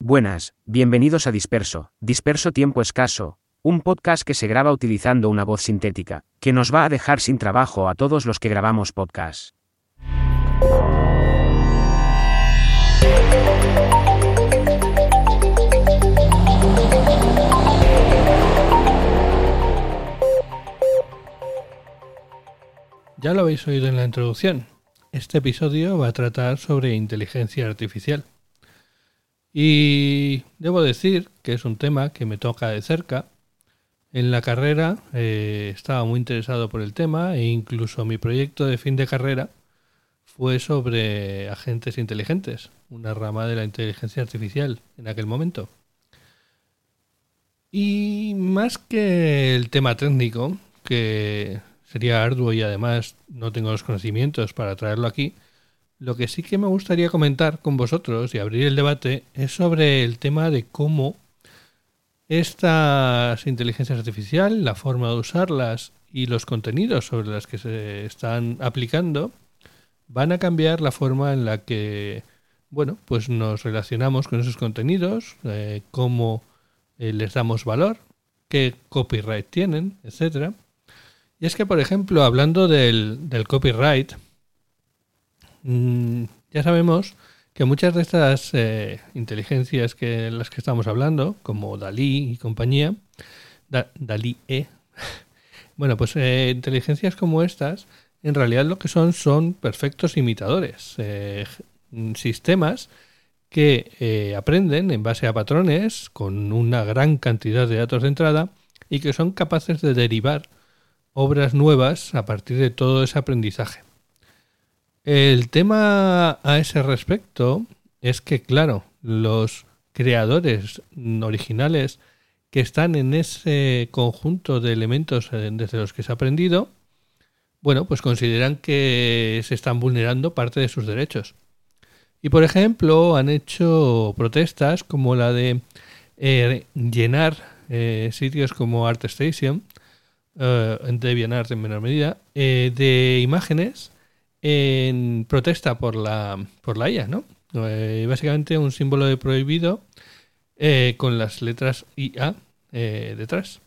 Buenas, bienvenidos a Disperso, Disperso Tiempo Escaso, un podcast que se graba utilizando una voz sintética, que nos va a dejar sin trabajo a todos los que grabamos podcasts. Ya lo habéis oído en la introducción. Este episodio va a tratar sobre inteligencia artificial. Y debo decir que es un tema que me toca de cerca. En la carrera eh, estaba muy interesado por el tema e incluso mi proyecto de fin de carrera fue sobre agentes inteligentes, una rama de la inteligencia artificial en aquel momento. Y más que el tema técnico, que sería arduo y además no tengo los conocimientos para traerlo aquí, lo que sí que me gustaría comentar con vosotros y abrir el debate es sobre el tema de cómo estas inteligencias artificiales, la forma de usarlas y los contenidos sobre los que se están aplicando van a cambiar la forma en la que bueno, pues nos relacionamos con esos contenidos, eh, cómo eh, les damos valor, qué copyright tienen, etcétera. Y es que, por ejemplo, hablando del, copyright, mm, ya sabemos que muchas de estas eh, inteligencias que las que estamos hablando, como Dalí y compañía, Dalí E, bueno, pues eh, inteligencias como estas, en realidad lo que son son perfectos imitadores, eh, sistemas que aprenden en base a patrones con una gran cantidad de datos de entrada y que son capaces de derivar obras nuevas a partir de todo ese aprendizaje. El tema a ese respecto es que, claro, los creadores originales que están en ese conjunto de elementos eh, desde los que se ha aprendido, bueno, pues consideran que se están vulnerando parte de sus derechos. Y por ejemplo, han hecho protestas como la de eh, llenar eh, sitios como ArtStation uh, en DeviantArt en menor medida, eh, de imágenes en protesta por la, por la IA, ¿no? Eh, básicamente un símbolo de prohibido con las letras IA detrás.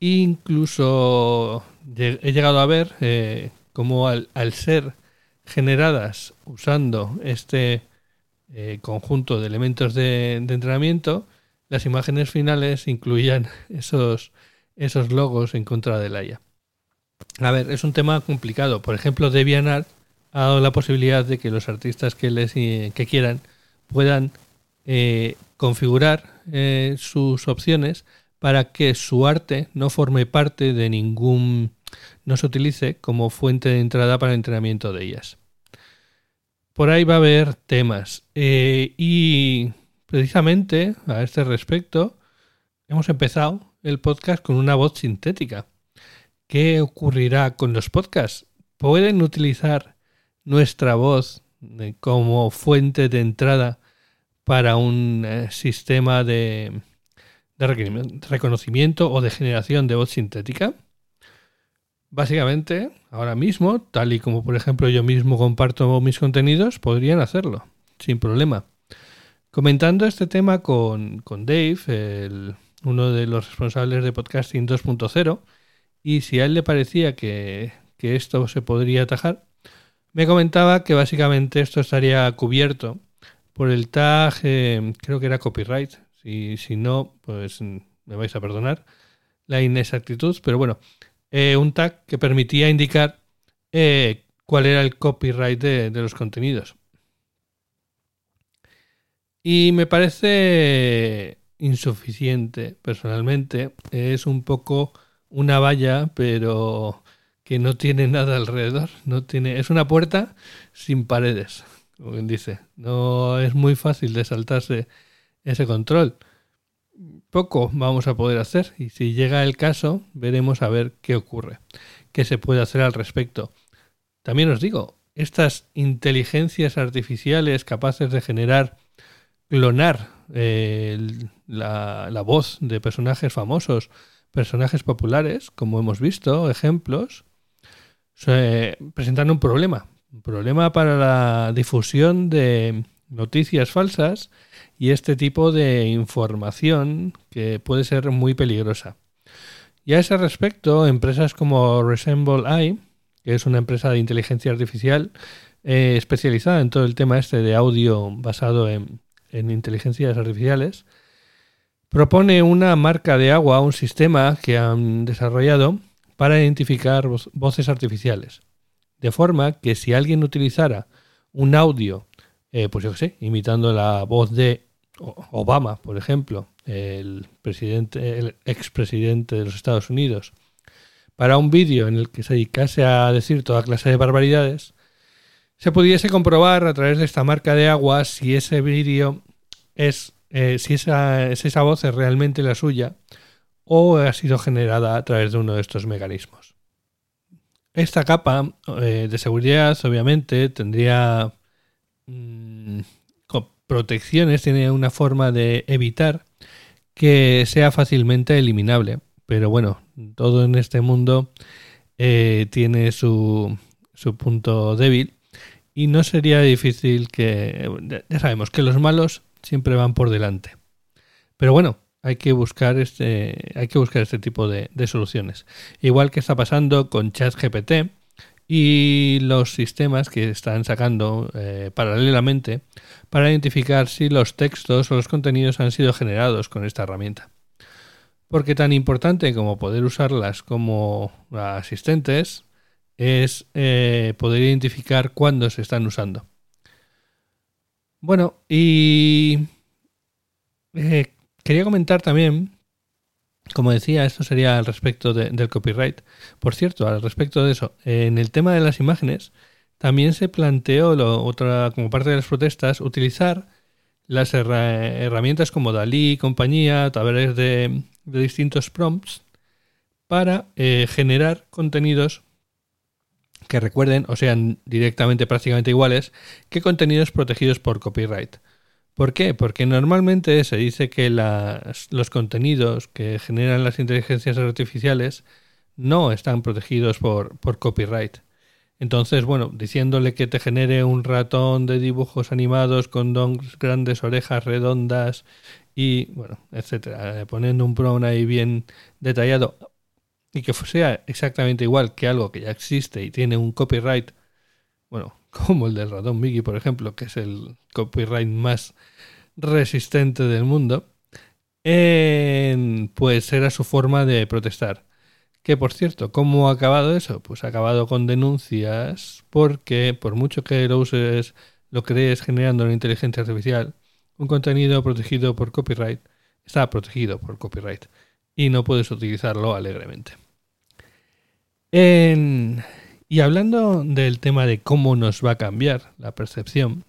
Incluso he llegado a ver cómo al, ser generadas usando este conjunto de elementos de, de, entrenamiento, las imágenes finales incluían esos esos logos en contra de la IA. A ver, es un tema complicado. Por ejemplo, DeviantArt ha dado la posibilidad de que los artistas que, les, eh, que quieran puedan eh, configurar eh, sus opciones para que su arte no forme parte de ningún, no se utilice como fuente de entrada para el entrenamiento de ellas. Por ahí va a haber temas. y precisamente a este respecto hemos empezado el podcast con una voz sintética. ¿Qué ocurrirá con los podcasts? ¿Pueden utilizar nuestra voz eh, como fuente de entrada para un eh, sistema de, reconocimiento o de generación de voz sintética? Básicamente, ahora mismo, tal y como por ejemplo yo mismo comparto mis contenidos, podrían hacerlo, sin problema. Comentando este tema con, con Dave, uno de los responsables de Podcasting 2.0, y si a él le parecía que, esto se podría atajar, me comentaba que básicamente esto estaría cubierto por el tag, eh, creo que era copyright, si, si no, pues me vais a perdonar la inexactitud, pero bueno, eh, un tag que permitía indicar eh, cuál era el copyright de, de los contenidos. Y me parece insuficiente personalmente. Es un poco una valla, pero que no tiene nada alrededor. No tiene, es una puerta sin paredes, como dice. No es muy fácil de saltarse ese control. Poco vamos a poder hacer y si llega el caso veremos a ver qué ocurre, qué se puede hacer al respecto. También os digo, estas inteligencias artificiales capaces de generar, clonar la, voz de personajes famosos, personajes populares, como hemos visto, ejemplos, presentan un problema. Un problema para la difusión de noticias falsas y este tipo de información que puede ser muy peligrosa. Y a ese respecto, empresas como Resemble AI, que es una empresa de inteligencia artificial eh, especializada en todo el tema este de audio basado en, en inteligencias artificiales, propone una marca de agua, un sistema que han desarrollado para identificar voces artificiales. De forma que si alguien utilizara un audio, eh, pues yo qué sé, imitando la voz de Obama, por ejemplo, el presidente, el expresidente de los Estados Unidos, para un vídeo en el que se dedicase a decir toda clase de barbaridades, se pudiese comprobar a través de esta marca de agua si ese vídeo es, eh, si esa, esa voz es realmente la suya o ha sido generada a través de uno de estos mecanismos. Esta capa eh, de seguridad obviamente tendría mm, protecciones, tiene una forma de evitar que sea fácilmente eliminable. Pero bueno, todo en este mundo eh, tiene su, su punto débil y no sería difícil que... Ya sabemos que los malos siempre van por delante. Pero bueno, hay que buscar este, hay que buscar este tipo de, soluciones. Igual que está pasando con ChatGPT y los sistemas que están sacando eh, paralelamente para identificar si los textos o los contenidos han sido generados con esta herramienta. Porque tan importante como poder usarlas como asistentes es eh, poder identificar cuándo se están usando. Bueno, y eh, Quería comentar también, como decía, esto sería al respecto del copyright. Por cierto, al respecto de eso, en el tema de las imágenes, también se planteó, otra, como parte de las protestas, utilizar las herramientas como Dalí y compañía a través de, distintos prompts para eh, generar contenidos que recuerden o sean directamente prácticamente iguales que contenidos protegidos por copyright. ¿Por qué? Porque normalmente se dice que los contenidos que generan las inteligencias artificiales no están protegidos por, copyright. Entonces, bueno, diciéndole que te genere un ratón de dibujos animados con grandes orejas redondas y, bueno, etcétera, eh, poniendo un prompt ahí bien detallado y que sea exactamente igual que algo que ya existe y tiene un copyright, bueno, como el del ratón Mickey, por ejemplo, que es el copyright más resistente del mundo, pues era su forma de protestar. Que por cierto, ¿cómo ha acabado eso? Pues ha acabado con denuncias porque por mucho que lo uses, lo crees generando una inteligencia artificial, un contenido protegido por copyright está protegido por copyright y no puedes utilizarlo alegremente. Y hablando del tema de cómo nos va a cambiar la percepción,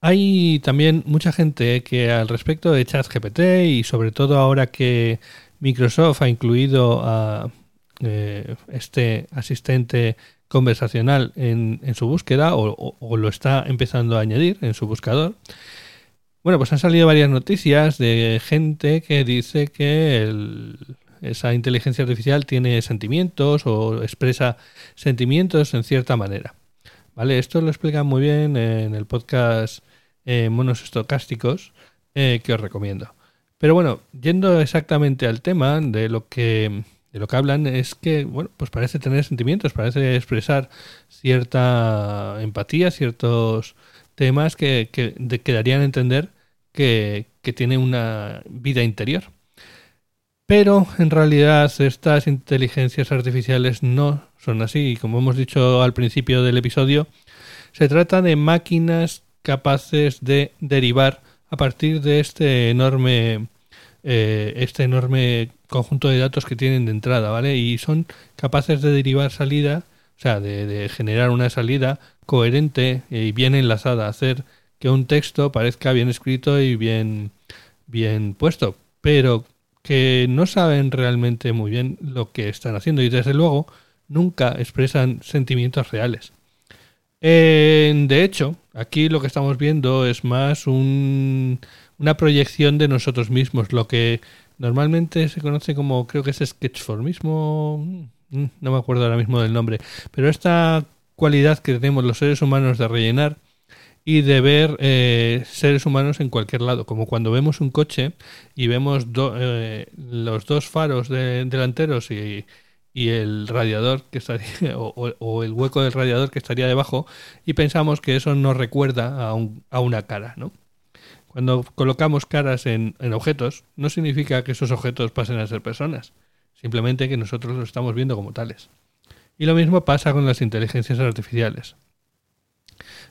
hay también mucha gente que al respecto de ChatGPT y sobre todo ahora que Microsoft ha incluido a eh, este asistente conversacional en, su búsqueda o, o, lo está empezando a añadir en su buscador. Bueno, pues han salido varias noticias de gente que dice que el, esa inteligencia artificial tiene sentimientos o expresa sentimientos en cierta manera. ¿Vale? Esto lo explica muy bien en el podcast eh, Monos Estocásticos eh, que os recomiendo. Pero bueno, yendo exactamente al tema de lo que de lo que hablan es que, bueno, pues parece tener sentimientos, parece expresar cierta empatía, ciertos temas que, que, a entender que, que tiene una vida interior. Pero en realidad estas inteligencias artificiales no son así. Como hemos dicho al principio del episodio, se trata de máquinas capaces de derivar a partir de este enorme eh, este enorme conjunto de datos que tienen de entrada, ¿vale? Y son capaces de derivar salida, o sea, de, de generar una salida coherente y bien enlazada, hacer que un texto parezca bien escrito y bien bien puesto, pero que no saben realmente muy bien lo que están haciendo y desde luego nunca expresan sentimientos reales. de hecho, aquí lo que estamos viendo es más una proyección de nosotros mismos, lo que normalmente se conoce como, creo que es sketchformismo, mm, no me acuerdo ahora mismo del nombre, pero esta cualidad que tenemos los seres humanos de rellenar y de ver eh, seres humanos en cualquier lado, como cuando vemos un coche y vemos eh, los dos faros delanteros y, el radiador que estaría, o, el hueco del radiador que estaría debajo y pensamos que eso nos recuerda a, a una cara, ¿no? Cuando colocamos caras en, en, objetos, no significa que esos objetos pasen a ser personas, simplemente que nosotros los estamos viendo como tales. Y lo mismo pasa con las inteligencias artificiales.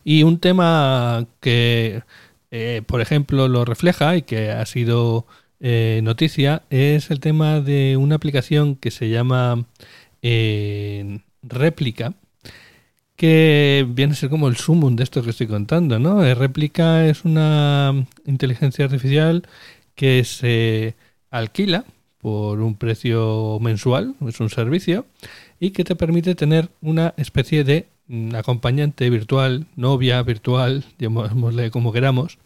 Y un tema que, eh, por ejemplo, lo refleja y que ha sido eh, noticia es el tema de una aplicación que se llama eh, Réplica, que viene a ser como el sumum de esto que estoy contando, ¿no? Réplica es una inteligencia artificial que se alquila por un precio mensual, es un servicio, y que te permite tener una especie de acompañante virtual, novia virtual, llamémosle como queramos.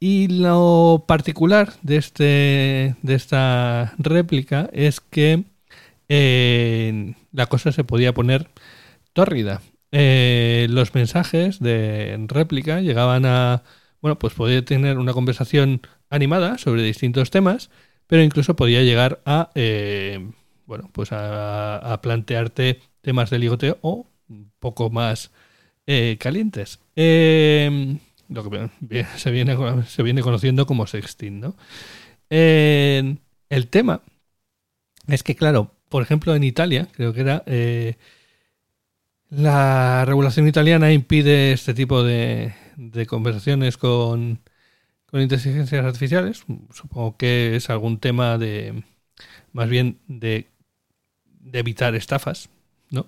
Y lo particular de, este, de esta réplica es que eh, la cosa se podía poner tórrida. Eh, los mensajes de réplica llegaban a, bueno, pues podía tener una conversación animada sobre distintos temas, pero incluso podía llegar a eh, bueno, pues a, plantearte temas de ligoteo o un poco más eh, calientes. Em, que se viene, se viene conociendo como sexting, ¿no? el tema es que, claro, por ejemplo, en Italia, creo que era, eh, la regulación italiana impide este tipo de, de conversaciones con, con inteligencias artificiales. Supongo que es algún tema de, más bien de de evitar estafas, ¿no?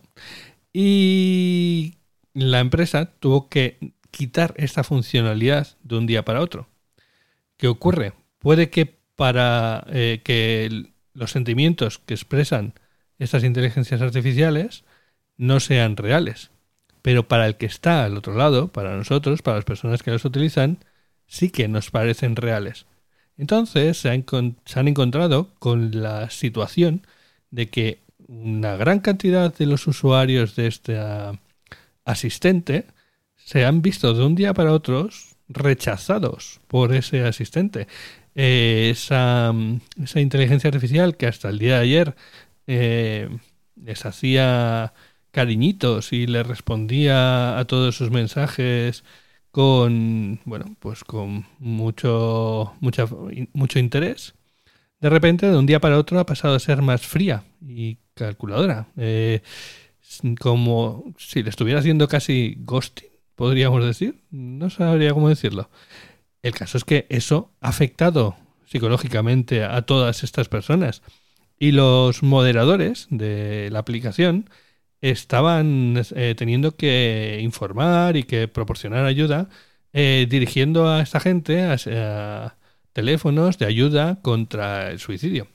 Y la empresa tuvo que quitar esta funcionalidad de un día para otro. ¿Qué ocurre? Puede que para eh, que los sentimientos que expresan estas inteligencias artificiales no sean reales. Pero para el que está al otro lado, para nosotros, para las personas que los utilizan, sí que nos parecen reales. Entonces se han encontrado con la situación de que una gran cantidad de los usuarios de este ah, asistente se han visto de un día para otro rechazados por ese asistente. Eh, esa, esa, inteligencia artificial que hasta el día de ayer eh, les hacía cariñitos y le respondía a todos sus mensajes con bueno pues con mucho mucho interés de repente de un día para otro ha pasado a ser más fría y calculadora. Eh, como si le estuviera haciendo casi ghosting, podríamos decir. No sabría cómo decirlo. El caso es que eso ha afectado psicológicamente a todas estas personas. Y los moderadores de la aplicación estaban eh, teniendo que informar y que proporcionar ayuda eh, dirigiendo a esta gente a teléfonos de ayuda contra el suicidio.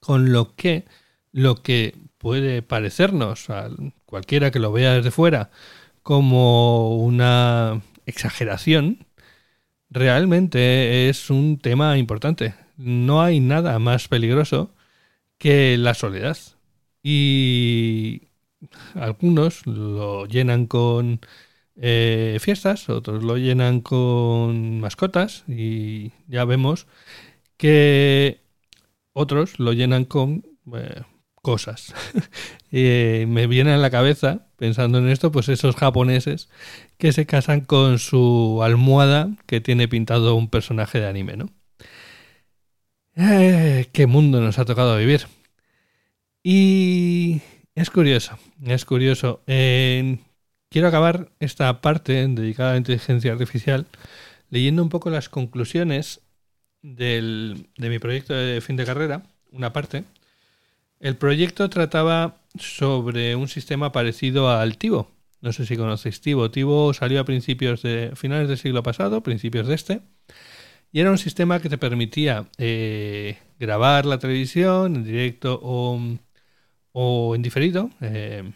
Con lo que lo que puede parecernos a cualquiera que lo vea desde fuera como una exageración, realmente es un tema importante. No hay nada más peligroso que la soledad. Y algunos lo llenan con eh, fiestas, otros lo llenan con mascotas y ya vemos que otros lo llenan con eh, cosas. y me viene a la cabeza, pensando en esto, pues esos japoneses que se casan con su almohada que tiene pintado un personaje de anime, ¿no? Eh, qué mundo nos ha tocado vivir. Y es curioso, es curioso. Quiero acabar esta parte dedicada a la inteligencia artificial leyendo un poco las conclusiones del, de mi proyecto de fin de carrera, una parte, el proyecto trataba sobre un sistema parecido al Tivo. No sé si conocéis Tivo. Tivo salió a principios de finales del siglo pasado, principios de este, y era un sistema que te permitía eh, grabar la televisión en directo o, en diferido. Eh,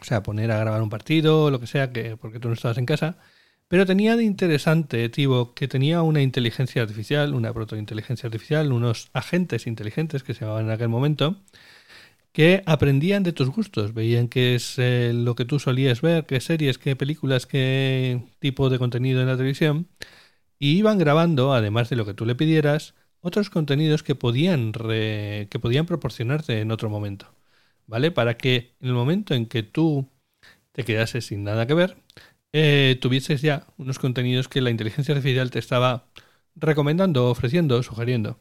o sea, poner a grabar un partido, o lo que sea, que porque tú no estabas en casa. Pero tenía de interesante, Tivo, que tenía una inteligencia artificial, una protointeligencia artificial, unos agentes inteligentes que se llamaban en aquel momento, que aprendían de tus gustos, veían qué es eh, lo que tú solías ver, qué series, qué películas, qué tipo de contenido en la televisión, y iban grabando, además de lo que tú le pidieras, otros contenidos que podían, que podían proporcionarte en otro momento, ¿vale? Para que en el momento en que tú te quedases sin nada que ver, eh, tuvieses ya unos contenidos que la inteligencia artificial te estaba recomendando, ofreciendo, sugiriendo.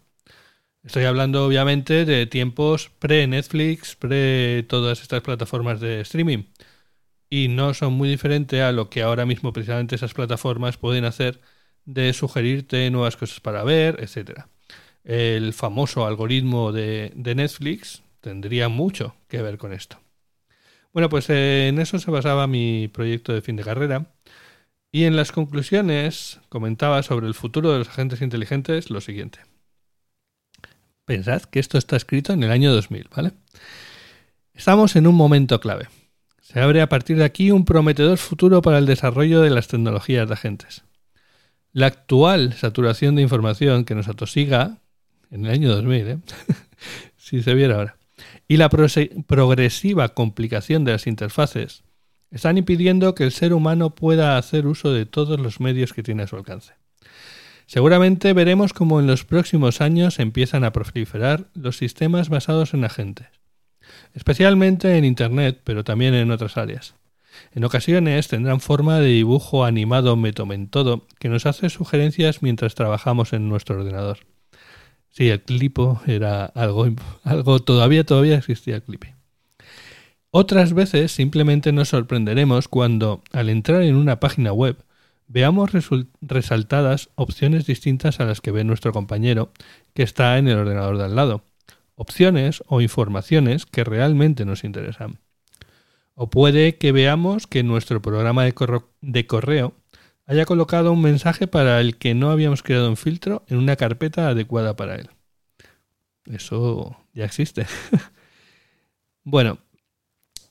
Estoy hablando obviamente de tiempos pre-Netflix, pre todas estas plataformas de streaming. Y no son muy diferentes a lo que ahora mismo precisamente esas plataformas pueden hacer de sugerirte nuevas cosas para ver, etc. El famoso algoritmo de, Netflix tendría mucho que ver con esto. Bueno, pues eh, en eso se basaba mi proyecto de fin de carrera. Y en las conclusiones comentaba sobre el futuro de los agentes inteligentes lo siguiente. Pensad que esto está escrito en el año 2000, ¿vale? Estamos en un momento clave. Se abre a partir de aquí un prometedor futuro para el desarrollo de las tecnologías de agentes. La actual saturación de información que nos atosiga en el año 2000, ¿eh? si se viera ahora, y la progresiva complicación de las interfaces están impidiendo que el ser humano pueda hacer uso de todos los medios que tiene a su alcance. Seguramente veremos cómo en los próximos años empiezan a proliferar los sistemas basados en agentes, especialmente en Internet, pero también en otras áreas. En ocasiones tendrán forma de dibujo animado metomentodo que nos hace sugerencias mientras trabajamos en nuestro ordenador. Sí, el clipo era algo, algo todavía, todavía existía el clip. Otras veces simplemente nos sorprenderemos cuando, al entrar en una página web, Veamos resaltadas opciones distintas a las que ve nuestro compañero que está en el ordenador de al lado. Opciones o informaciones que realmente nos interesan. O puede que veamos que nuestro programa de correo haya colocado un mensaje para el que no habíamos creado un filtro en una carpeta adecuada para él. Eso ya existe. bueno,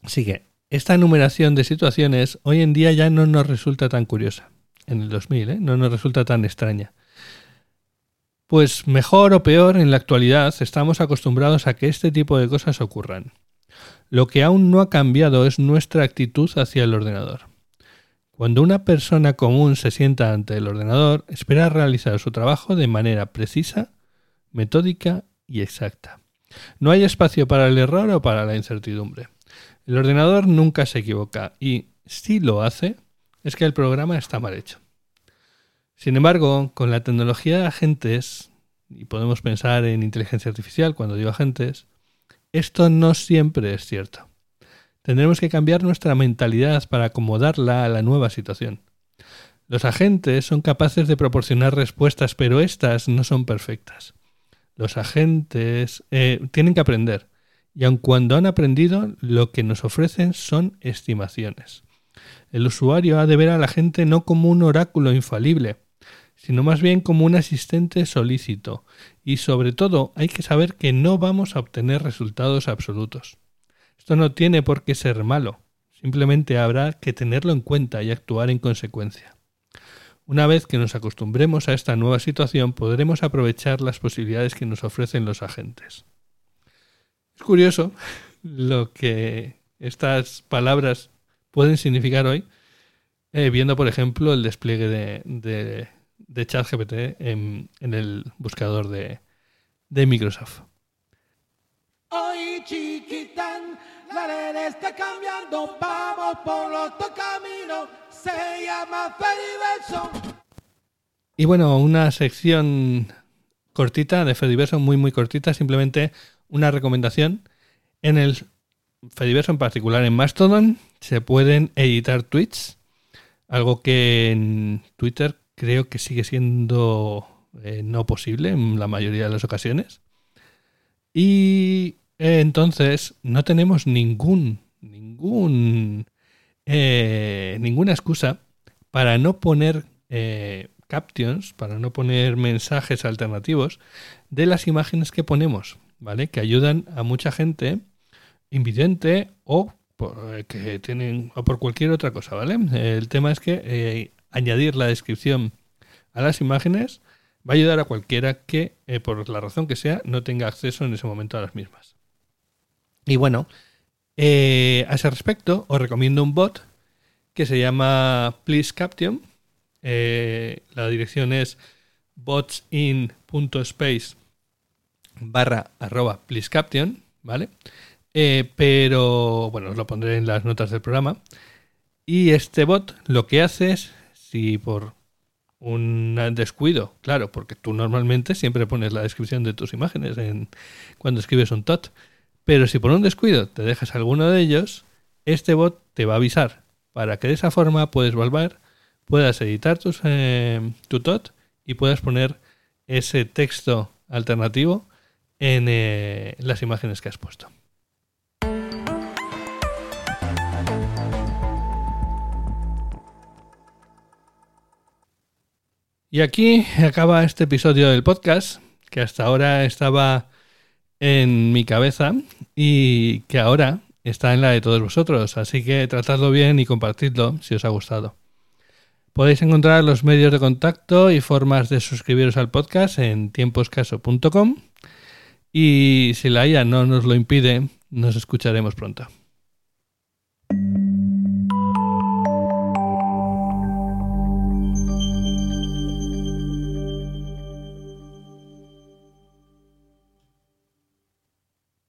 sigue. Esta enumeración de situaciones hoy en día ya no nos resulta tan curiosa en el 2000, ¿eh? no nos resulta tan extraña. Pues mejor o peor, en la actualidad estamos acostumbrados a que este tipo de cosas ocurran. Lo que aún no ha cambiado es nuestra actitud hacia el ordenador. Cuando una persona común se sienta ante el ordenador, espera realizar su trabajo de manera precisa, metódica y exacta. No hay espacio para el error o para la incertidumbre. El ordenador nunca se equivoca y, si lo hace, es que el programa está mal hecho. Sin embargo, con la tecnología de agentes, y podemos pensar en inteligencia artificial cuando digo agentes, esto no siempre es cierto. Tendremos que cambiar nuestra mentalidad para acomodarla a la nueva situación. Los agentes son capaces de proporcionar respuestas, pero estas no son perfectas. Los agentes eh, tienen que aprender, y aun cuando han aprendido, lo que nos ofrecen son estimaciones. El usuario ha de ver a la gente no como un oráculo infalible, sino más bien como un asistente solícito, y sobre todo hay que saber que no vamos a obtener resultados absolutos. Esto no tiene por qué ser malo, simplemente habrá que tenerlo en cuenta y actuar en consecuencia. Una vez que nos acostumbremos a esta nueva situación, podremos aprovechar las posibilidades que nos ofrecen los agentes. Es curioso lo que estas palabras pueden significar hoy, eh, viendo, por ejemplo, el despliegue de, ChatGPT en, el buscador de, Microsoft. Red está cambiando, vamos por otro camino, se llama Fediverso. Y bueno, una sección cortita de Fediverso, muy muy cortita, simplemente una recomendación. En el Fediverso en particular en Mastodon se pueden editar tweets, algo que en Twitter creo que sigue siendo eh, no posible en la mayoría de las ocasiones. Y entonces no tenemos ningún, ningún, eh, ninguna excusa para no poner captions, para no poner mensajes alternativos de las imágenes que ponemos, ¿vale? Que ayudan a mucha gente invidente o por, eh, que tienen o por cualquier otra cosa, ¿vale? El tema es que eh, añadir la descripción a las imágenes va a ayudar a cualquiera que, eh, por la razón que sea, no tenga acceso en ese momento a las mismas. Y bueno, eh, a ese respecto os recomiendo un bot que se llama Please Caption. Eh, la dirección es botsin.space barra arroba please caption, ¿vale? Eh, pero bueno, os lo pondré en las notas del programa. Y este bot lo que hace es, si por un descuido, claro, porque tú normalmente siempre pones la descripción de tus imágenes en, cuando escribes un tot, pero si por un descuido te dejas alguno de ellos, este bot te va a avisar para que de esa forma puedes volver, puedas editar tus, eh, tu tot y puedas poner ese texto alternativo en eh, las imágenes que has puesto. Y aquí acaba este episodio del podcast, que hasta ahora estaba en mi cabeza y que ahora está en la de todos vosotros. Así que tratadlo bien y compartidlo si os ha gustado. Podéis encontrar los medios de contacto y formas de suscribiros al podcast en tiemposcaso.com y si la IA no nos lo impide, nos escucharemos pronto.